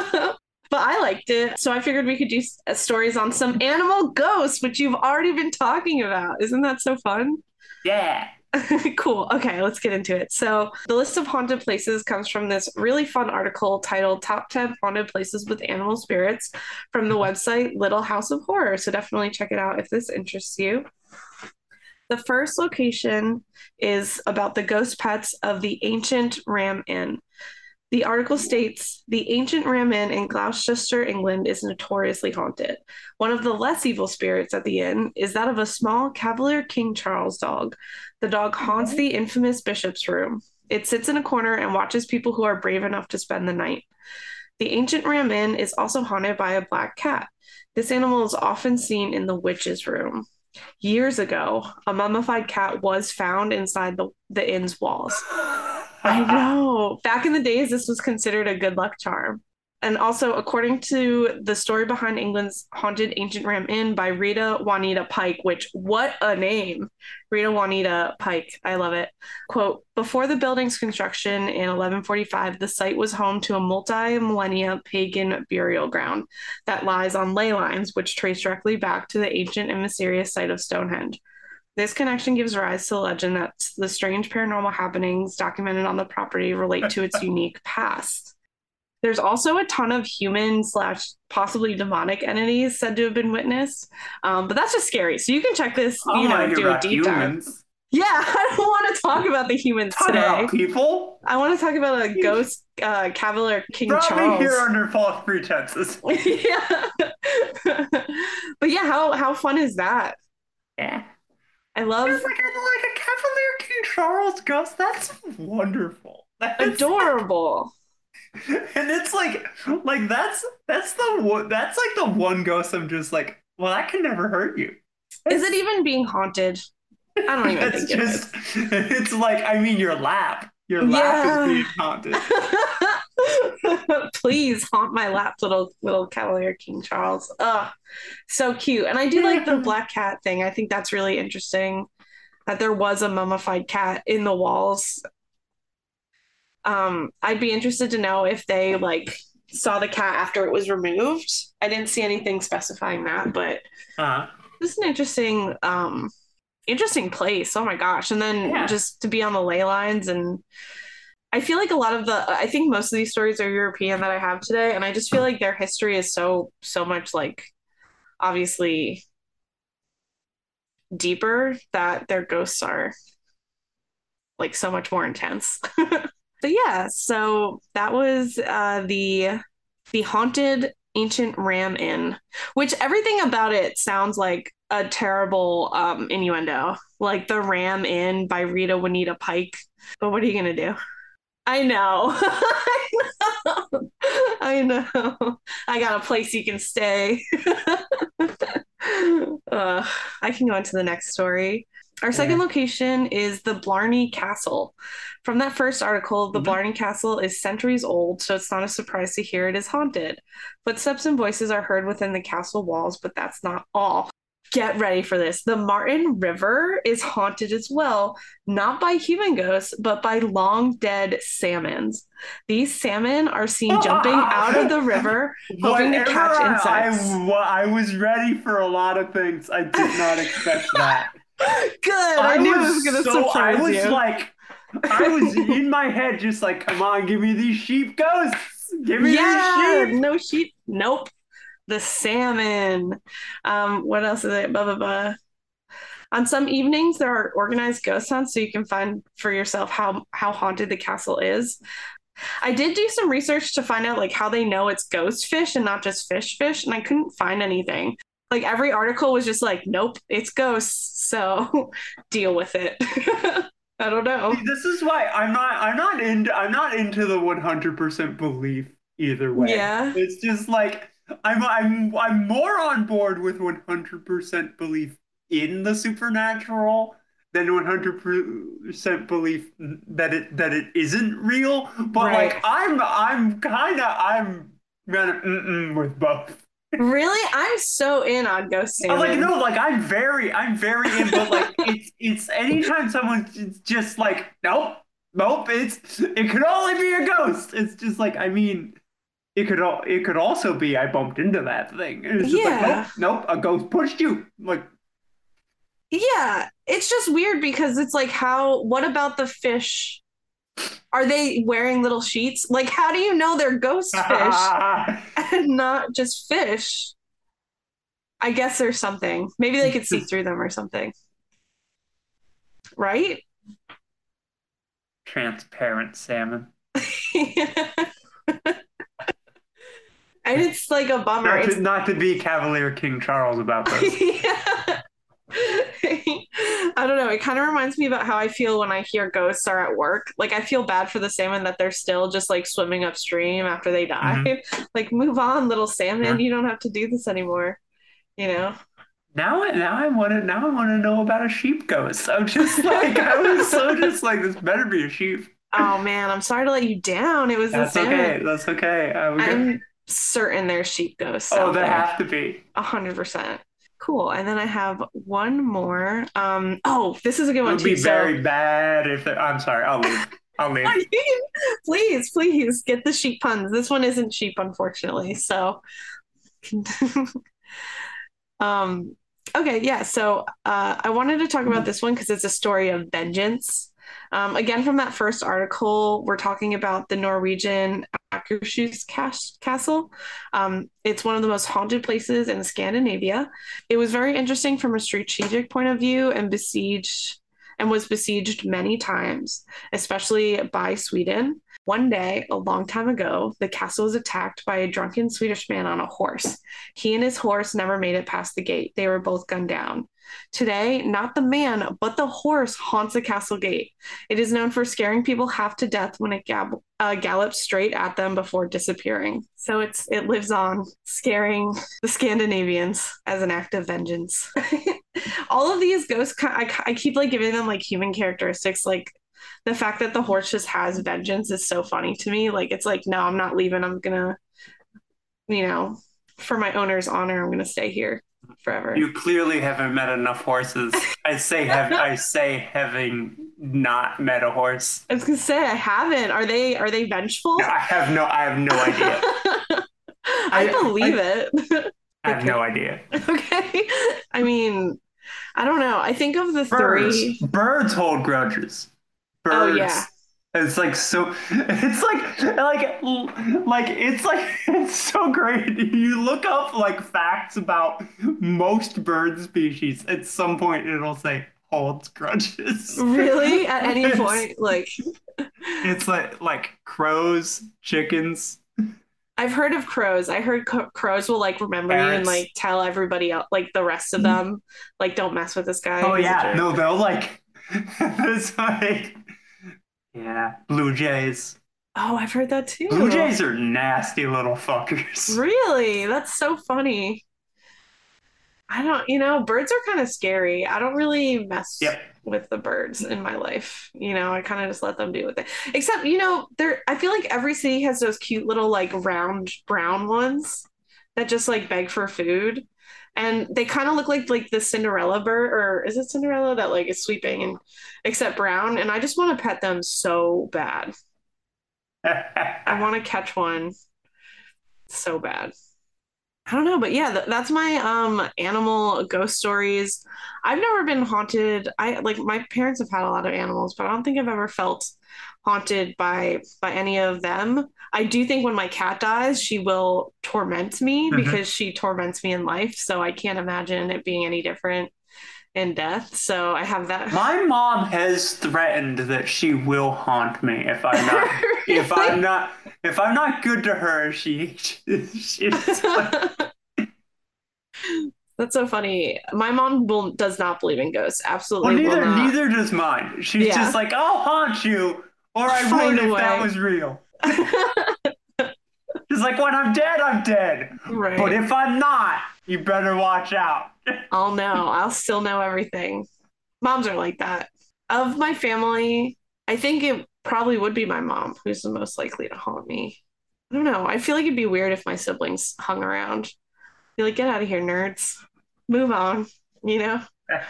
Speaker 1: But I liked it. So I figured we could do uh, stories on some animal ghosts, which you've already been talking about. Isn't that so fun?
Speaker 2: Yeah.
Speaker 1: cool. Okay, let's get into it. So, the list of haunted places comes from this really fun article titled Top 10 Haunted Places with Animal Spirits from the website Little House of Horror. So, definitely check it out if this interests you. The first location is about the ghost pets of the ancient Ram Inn. The article states the ancient Ram Inn in Gloucester, England, is notoriously haunted. One of the less evil spirits at the inn is that of a small Cavalier King Charles dog. The dog haunts the infamous bishop's room. It sits in a corner and watches people who are brave enough to spend the night. The ancient Ram Inn is also haunted by a black cat. This animal is often seen in the witch's room. Years ago, a mummified cat was found inside the, the inn's walls. I know. Back in the days, this was considered a good luck charm. And also, according to the story behind England's haunted ancient Ram Inn by Rita Juanita Pike, which what a name! Rita Juanita Pike, I love it. Quote: Before the building's construction in 1145, the site was home to a multi-millennia pagan burial ground that lies on ley lines, which trace directly back to the ancient and mysterious site of Stonehenge. This connection gives rise to the legend that the strange paranormal happenings documented on the property relate to its unique past. There's also a ton of human slash possibly demonic entities said to have been witnessed, um, but that's just scary. So you can check this, you know,
Speaker 2: wanna hear
Speaker 1: do a deep dive.
Speaker 2: humans.
Speaker 1: Yeah, I don't want to talk about the humans
Speaker 2: Talk
Speaker 1: today.
Speaker 2: about people.
Speaker 1: I want to talk about a ghost uh, Cavalier King
Speaker 2: Brought
Speaker 1: Charles.
Speaker 2: here under false pretenses.
Speaker 1: yeah, but yeah, how how fun is that?
Speaker 2: Yeah.
Speaker 1: I love
Speaker 2: like a, like a Cavalier King Charles ghost. That's wonderful. That's,
Speaker 1: adorable.
Speaker 2: And it's like, like that's that's the. That's like the one ghost. I'm just like, well, that can never hurt you.
Speaker 1: Is it even being haunted? I don't even
Speaker 2: That's
Speaker 1: think it is.
Speaker 2: just. It's like, I mean, your lap. Your lap
Speaker 1: Yeah.
Speaker 2: is being haunted.
Speaker 1: Please haunt my lap, little little Cavalier King Charles. Ugh, so cute. And I do like the black cat thing. I think that's really interesting. That there was a mummified cat in the walls. Um, I'd be interested to know if they like saw the cat after it was removed. I didn't see anything specifying that, but
Speaker 2: Uh,
Speaker 1: this is an interesting um interesting place. Oh my gosh. And then
Speaker 2: Yeah.
Speaker 1: just to be on the ley lines and i feel like a lot of the i think most of these stories are european that i have today. And i just feel like their history is so so much like obviously deeper that their ghosts are like so much more intense but yeah so that was uh the the haunted ancient ram inn which everything about it sounds like a terrible um, innuendo, like the Ram Inn by Rita Juanita Pike. But what are you gonna do? I know, I know, I know. I got a place you can stay. uh, I can go on to the next story. Our second
Speaker 2: Yeah.
Speaker 1: location is the Blarney Castle. From that first article, the
Speaker 2: Mhm.
Speaker 1: Blarney Castle is centuries old, so it's not a surprise to hear it is haunted. Footsteps and voices are heard within the castle walls, but that's not all. Get ready for this. The Martin River is haunted as well, not by human ghosts, but by long dead salmons. These salmon are seen jumping out of the river, hoping to catch insects.
Speaker 2: I, wa- I was ready for a lot of things. I did not expect that.
Speaker 1: Good. I, knew it was going to
Speaker 2: so,
Speaker 1: surprise
Speaker 2: I was
Speaker 1: you.
Speaker 2: like, I was in my head just like, come on, give me these sheep ghosts. Give me
Speaker 1: yeah,
Speaker 2: these sheep.
Speaker 1: no sheep. Nope. The salmon. Um, what else is it? Blah blah blah. On some evenings, there are organized ghost hunts, so you can find for yourself how how haunted the castle is. I did do some research to find out like how they know it's ghost fish and not just fish fish, and I couldn't find anything. Like every article was just like, nope, it's ghosts, so deal with it. I don't know.
Speaker 2: This is why I'm not. I'm not into. I'm not into the 100% belief either way.
Speaker 1: Yeah.
Speaker 2: It's just like I'm. I'm. I'm more on board with 100% belief in the supernatural than 100% belief that it that it isn't real. But
Speaker 1: Right.
Speaker 2: like I'm. I'm kind of. I'm kind of with both.
Speaker 1: Really, I'm so in on ghost
Speaker 2: I'm like no, like I'm very, I'm very in, but like it's it's anytime someone's just like nope, nope, it's it could only be a ghost. It's just like I mean, it could all it could also be I bumped into that thing. It's just
Speaker 1: Yeah.
Speaker 2: like nope, nope, a ghost pushed you. Like
Speaker 1: Yeah, it's just weird because it's like how what about the fish? Are they wearing little sheets? Like how do you know they're ghost fish and not just fish? I guess there's something. Maybe they could see through them or something. Right?
Speaker 2: transparent salmon.
Speaker 1: And it's like a bummer.
Speaker 2: Not
Speaker 1: It's
Speaker 2: to, not to be Cavalier King Charles about this.
Speaker 1: yeah. I don't know. It kind of reminds me about how I feel when I hear ghosts are at work. Like I feel bad for the salmon that they're still just like swimming upstream after they die. Mm-hmm. Like move on, little salmon.
Speaker 2: Yeah.
Speaker 1: You don't have to do this anymore. You know?
Speaker 2: Now, I- now I want to. Now I want to know about a sheep ghost. I'm just like I was so just like this better be a sheep.
Speaker 1: Oh man, I'm sorry to let you down. It was
Speaker 2: That's
Speaker 1: the salmon.
Speaker 2: okay. That's okay. I'm
Speaker 1: certain there's sheep ghosts.
Speaker 2: oh, they
Speaker 1: there.
Speaker 2: have to be.
Speaker 1: A hundred percent. Cool. And then I have one more. Um. Oh, this is a good
Speaker 2: It
Speaker 1: one
Speaker 2: would
Speaker 1: too.
Speaker 2: be
Speaker 1: So-
Speaker 2: very bad if. I'm sorry. I'll leave. I'll leave.
Speaker 1: please, please get the sheep puns. This one isn't sheep, unfortunately. So, um, okay, yeah. So, uh, I wanted to talk about this one because it's a story of vengeance. Um, again, from that first article, we're talking about the Norwegian Akershus Castle. Um, it's one of the most haunted places in Scandinavia. It was very interesting from a strategic point of view and besieged and was besieged many times especially by Sweden. One day, a long time ago, the castle was attacked by a drunken Swedish man on a horse. He and his horse never made it past the gate. They were both gunned down. Today, not the man, but the horse haunts the castle gate. It is known for scaring people half to death when it gab- uh, gallops straight at them before disappearing. So it's it lives on, scaring the Scandinavians as an act of vengeance. All of these ghosts, I, I keep like giving them like human characteristics, like the fact that the horse just has vengeance is so funny to me. Like it's like, no, I'm not leaving. I'm gonna, you know, for my owner's honor, I'm gonna stay here forever.
Speaker 2: You clearly haven't met enough horses. I say have. I say having not met a horse.
Speaker 1: I was gonna say I haven't. Are they are they vengeful?
Speaker 2: I have no. I have no idea.
Speaker 1: I,
Speaker 2: I-
Speaker 1: believe it.
Speaker 2: I have no idea.
Speaker 1: okay. I mean, I don't know. I think of the
Speaker 2: Birds.
Speaker 1: three.
Speaker 2: Birds hold grudges. Oh, Birds.
Speaker 1: Oh, yeah.
Speaker 2: It's like so. It's like like like it's like it's so great. You look up like facts about most bird species. At some point, it'll say holds grudges.
Speaker 1: Really? At any
Speaker 2: It's-
Speaker 1: point, like
Speaker 2: It's like like crows, chickens.
Speaker 1: I've heard of crows. I heard co- crows will like remember you and like tell everybody else, like the rest of mm. them, like don't mess with this guy.
Speaker 2: Oh yeah, no, they'll like. it's like yeah, blue jays.
Speaker 1: Oh, I've heard that too.
Speaker 2: Blue jays are nasty little fuckers.
Speaker 1: Really? That's so funny. I don't, you know, birds are kind of scary. I don't really mess
Speaker 2: Yep.
Speaker 1: with the birds in my life. You know, I kind of just let them do what they. Except, you know, there. I feel like every city has those cute little like round brown ones that just like beg for food, and they kind of look like like the Cinderella bird, or is it Cinderella that like is sweeping and except brown? And I just want to pet them so bad. I want to catch one so bad. I don't know, but yeah, th- that's my um animal ghost stories. I've never been haunted. I like my parents have had a lot of animals, but I don't think I've ever felt haunted by by any of them. I do think when my cat dies, she will torment me
Speaker 2: Mhm.
Speaker 1: because she torments me in life, so I can't imagine it being any different in death. So I have that.
Speaker 2: My mom has threatened that she will haunt me if I'm not if I'm not if I'm not good to her. She she's like,
Speaker 1: That's so funny. My mom will does not believe in ghosts. Absolutely will
Speaker 2: neither neither does mine. She's
Speaker 1: Yeah.
Speaker 2: just like, I'll haunt you, or I
Speaker 1: Find
Speaker 2: would if that was real. She's like, when I'm dead, I'm dead.
Speaker 1: right.
Speaker 2: But if I'm not, you better watch out.
Speaker 1: I'll know. I'll still know everything. Moms are like that. Of my family, I think it probably would be my mom who's the most likely to haunt me. I don't know. I feel like it'd be weird if my siblings hung around. Be like, get out of here, nerds. Move on. You know?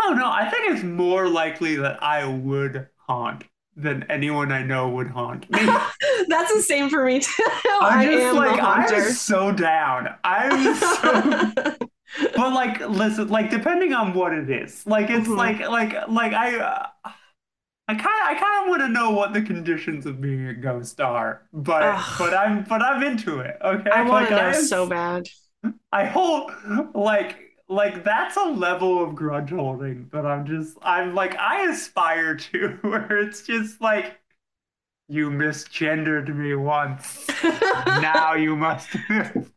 Speaker 2: Oh no, I think it's more likely that I would haunt than anyone I know would haunt me.
Speaker 1: That's the same for me too.
Speaker 2: I'm
Speaker 1: I
Speaker 2: just like. I'm so down. I'm so but like listen like depending on what it is like it's
Speaker 1: Mhm.
Speaker 2: like like like i uh, i kind of i kind of want to know what the conditions of being a ghost are but
Speaker 1: Ugh.
Speaker 2: but i'm but i'm into it okay
Speaker 1: I want
Speaker 2: like
Speaker 1: to know
Speaker 2: I am-
Speaker 1: so bad.
Speaker 2: i hope like like that's a level of grudge holding that i'm just i'm like i aspire to where it's just like you misgendered me once now you must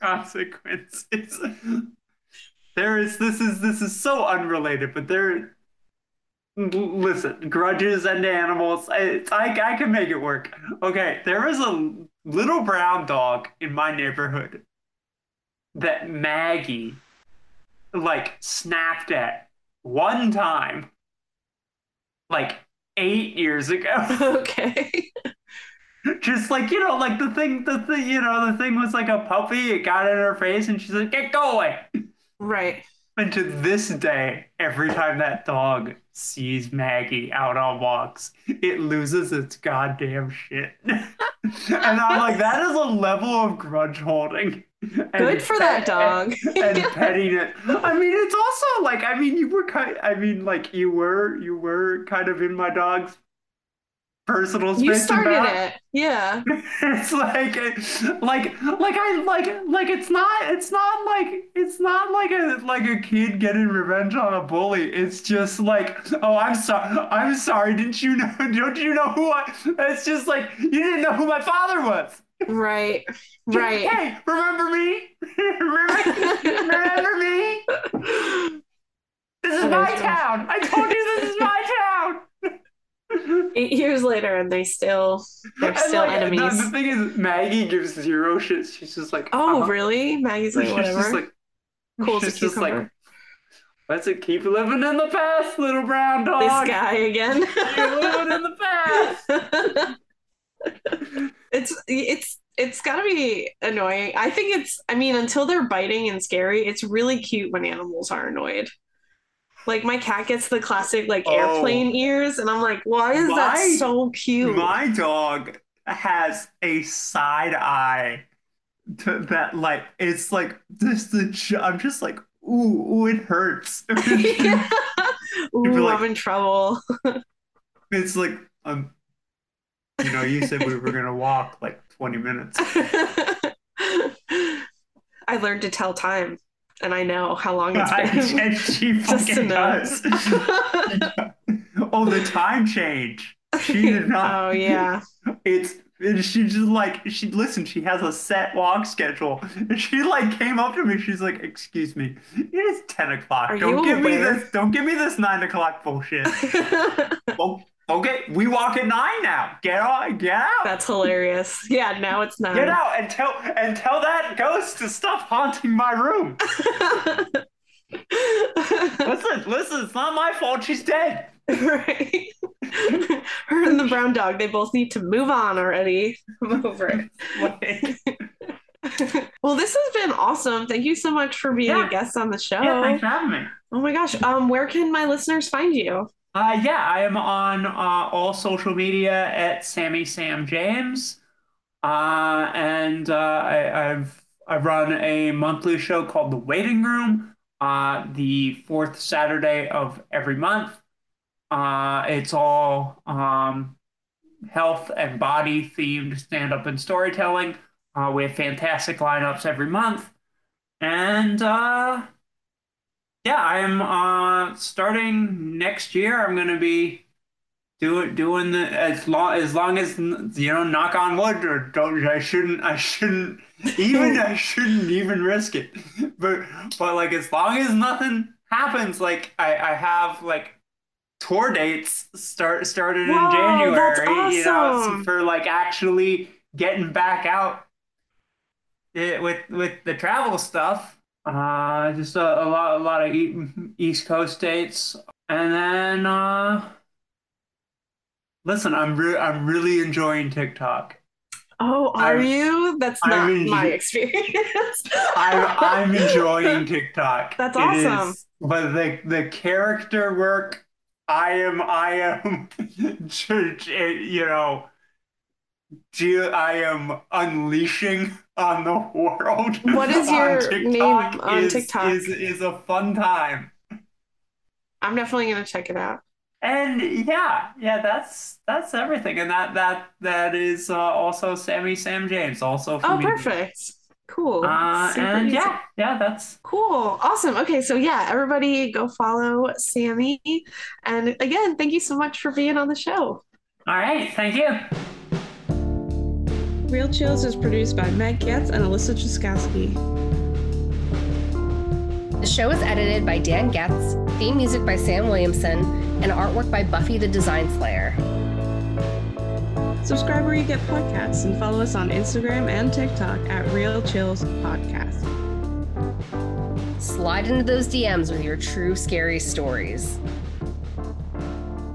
Speaker 2: consequences. There is this is this is so unrelated, but there. Listen, grudges and animals. It's, I I can make it work. Okay, there is a little brown dog in my neighborhood that Maggie like snapped at one time, like eight years ago.
Speaker 1: okay.
Speaker 2: Just like you know, like the thing, the thing, you know, the thing was like a puppy. It got in her face, and she's like, "Get going!"
Speaker 1: Right.
Speaker 2: And to this day, every time that dog sees Maggie out on walks, it loses its goddamn shit. and I'm like, that is a level of grudge holding. And
Speaker 1: Good for that dog.
Speaker 2: And, petting it. I mean, it's also like, I mean, you were kind. I mean, like you were, you were kind of in my dog's personal space.
Speaker 1: You started
Speaker 2: bound-
Speaker 1: it. Yeah.
Speaker 2: it's like like like I like like it's not it's not like it's not like a like a kid getting revenge on a bully. It's just like oh I'm sorry I'm sorry didn't you know don't you know who I it's just like you didn't know who my father was.
Speaker 1: Right. Right.
Speaker 2: Hey, remember me? remember, remember me? This is
Speaker 1: That
Speaker 2: my town. I told you this is my town.
Speaker 1: Eight years later, and they still they're
Speaker 2: And,
Speaker 1: still
Speaker 2: like,
Speaker 1: enemies.
Speaker 2: The, the thing is, Maggie gives zero shit. She's just like,
Speaker 1: oh,
Speaker 2: uh-huh.
Speaker 1: really? Maggie's like
Speaker 2: She's
Speaker 1: whatever.
Speaker 2: just like,
Speaker 1: cool
Speaker 2: she's just like, let's it keep living in the past, little brown dog.
Speaker 1: this guy again.
Speaker 2: You're living in the past.
Speaker 1: It's it's it's gotta be annoying. I think it's I mean, until they're biting and scary, it's really cute when animals are annoyed. Like my cat gets the classic like
Speaker 2: Oh.
Speaker 1: airplane ears, and I'm like, why is
Speaker 2: My-
Speaker 1: that so cute?
Speaker 2: My dog has a side eye to that, like, it's like this. The I'm just like, ooh, ooh it hurts.
Speaker 1: Yeah. Ooh,
Speaker 2: like-
Speaker 1: I'm in trouble.
Speaker 2: it's like, um, you know, you said we were gonna walk like 20 minutes.
Speaker 1: I learned to tell time, and I know how long it's been.
Speaker 2: and she fucking does. oh, the time change. She did not.
Speaker 1: oh yeah.
Speaker 2: It's and she just like she listen. She has a set walk schedule, and she like came up to me. She's like, "Excuse me, it is ten o'clock.
Speaker 1: Are
Speaker 2: don't give me this. Don't give me this nine o'clock bullshit. Okay, we walk at nine now. Get on, get out.
Speaker 1: That's hilarious. Yeah, now it's nine.
Speaker 2: Get out and tell and tell that ghost to stop haunting my room. listen, listen, it's not my fault. She's dead.
Speaker 1: right. Her and the brown dog, they both need to move on already. I'm over it. well, this has been awesome. Thank you so much for being
Speaker 2: Yeah.
Speaker 1: a guest on the show.
Speaker 2: Yeah, thanks for having me.
Speaker 1: oh my gosh. Um, where can my listeners find you?
Speaker 2: Uh, yeah, I am on uh, all social media at Sammy Sam James, uh, and uh, I, I've I run a monthly show called The Waiting Room, uh, the fourth Saturday of every month. Uh, it's all um, health and body themed stand up and storytelling. We have fantastic lineups every month, and yeah, I am uh starting next year. I'm gonna be doing doing the as long as long as you know, knock on wood, or don't I shouldn't I shouldn't even I shouldn't even risk it. But but like as long as nothing happens, like I I have like tour dates start started
Speaker 1: Whoa,
Speaker 2: in January.
Speaker 1: that's
Speaker 2: You know,
Speaker 1: awesome.
Speaker 2: for like actually getting back out eh, with with the travel stuff. Uh, just a, a lot, a lot of East Coast states, and then uh, listen, I'm re- I'm really enjoying TikTok.
Speaker 1: Oh, are
Speaker 2: I'm-
Speaker 1: you? That's
Speaker 2: I'm
Speaker 1: not my experience.
Speaker 2: I'm I'm enjoying TikTok.
Speaker 1: That's awesome.
Speaker 2: is- but the the character work, I am I am, church you know, I am unleashing on the world.
Speaker 1: What is your
Speaker 2: TikTok
Speaker 1: name on
Speaker 2: is,
Speaker 1: TikTok?
Speaker 2: Is is a fun time.
Speaker 1: I'm definitely gonna check it out.
Speaker 2: And yeah, yeah, that's that's everything, and that that that is uh, also Sammy Sam James, also.
Speaker 1: Oh,
Speaker 2: me.
Speaker 1: perfect. Cool.
Speaker 2: Uh, and
Speaker 1: easy.
Speaker 2: yeah, yeah, that's
Speaker 1: Cool. Awesome. Okay, so yeah, everybody go follow Sammy. And again, thank you so much for being on the show.
Speaker 2: all right. Thank you.
Speaker 1: Real Chills is produced by Meg Getz and Alyssa Chuskowski.
Speaker 5: The show is edited by Dan Getz, theme music by Sam Williamson, and artwork by Buffy the Design Slayer.
Speaker 1: Subscribe where you get podcasts and follow us on Instagram and TikTok at Real Chills Podcast.
Speaker 5: Slide into those DMs with your true scary stories.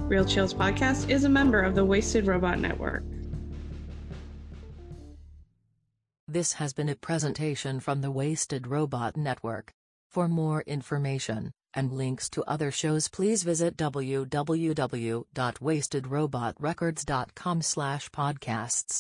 Speaker 1: Real Chills Podcast is a member of the Wasted Robot Network.
Speaker 6: This has been a presentation from the Wasted Robot Network. For more information and links to other shows, please visit www.wastedrobotrecords.com/podcasts.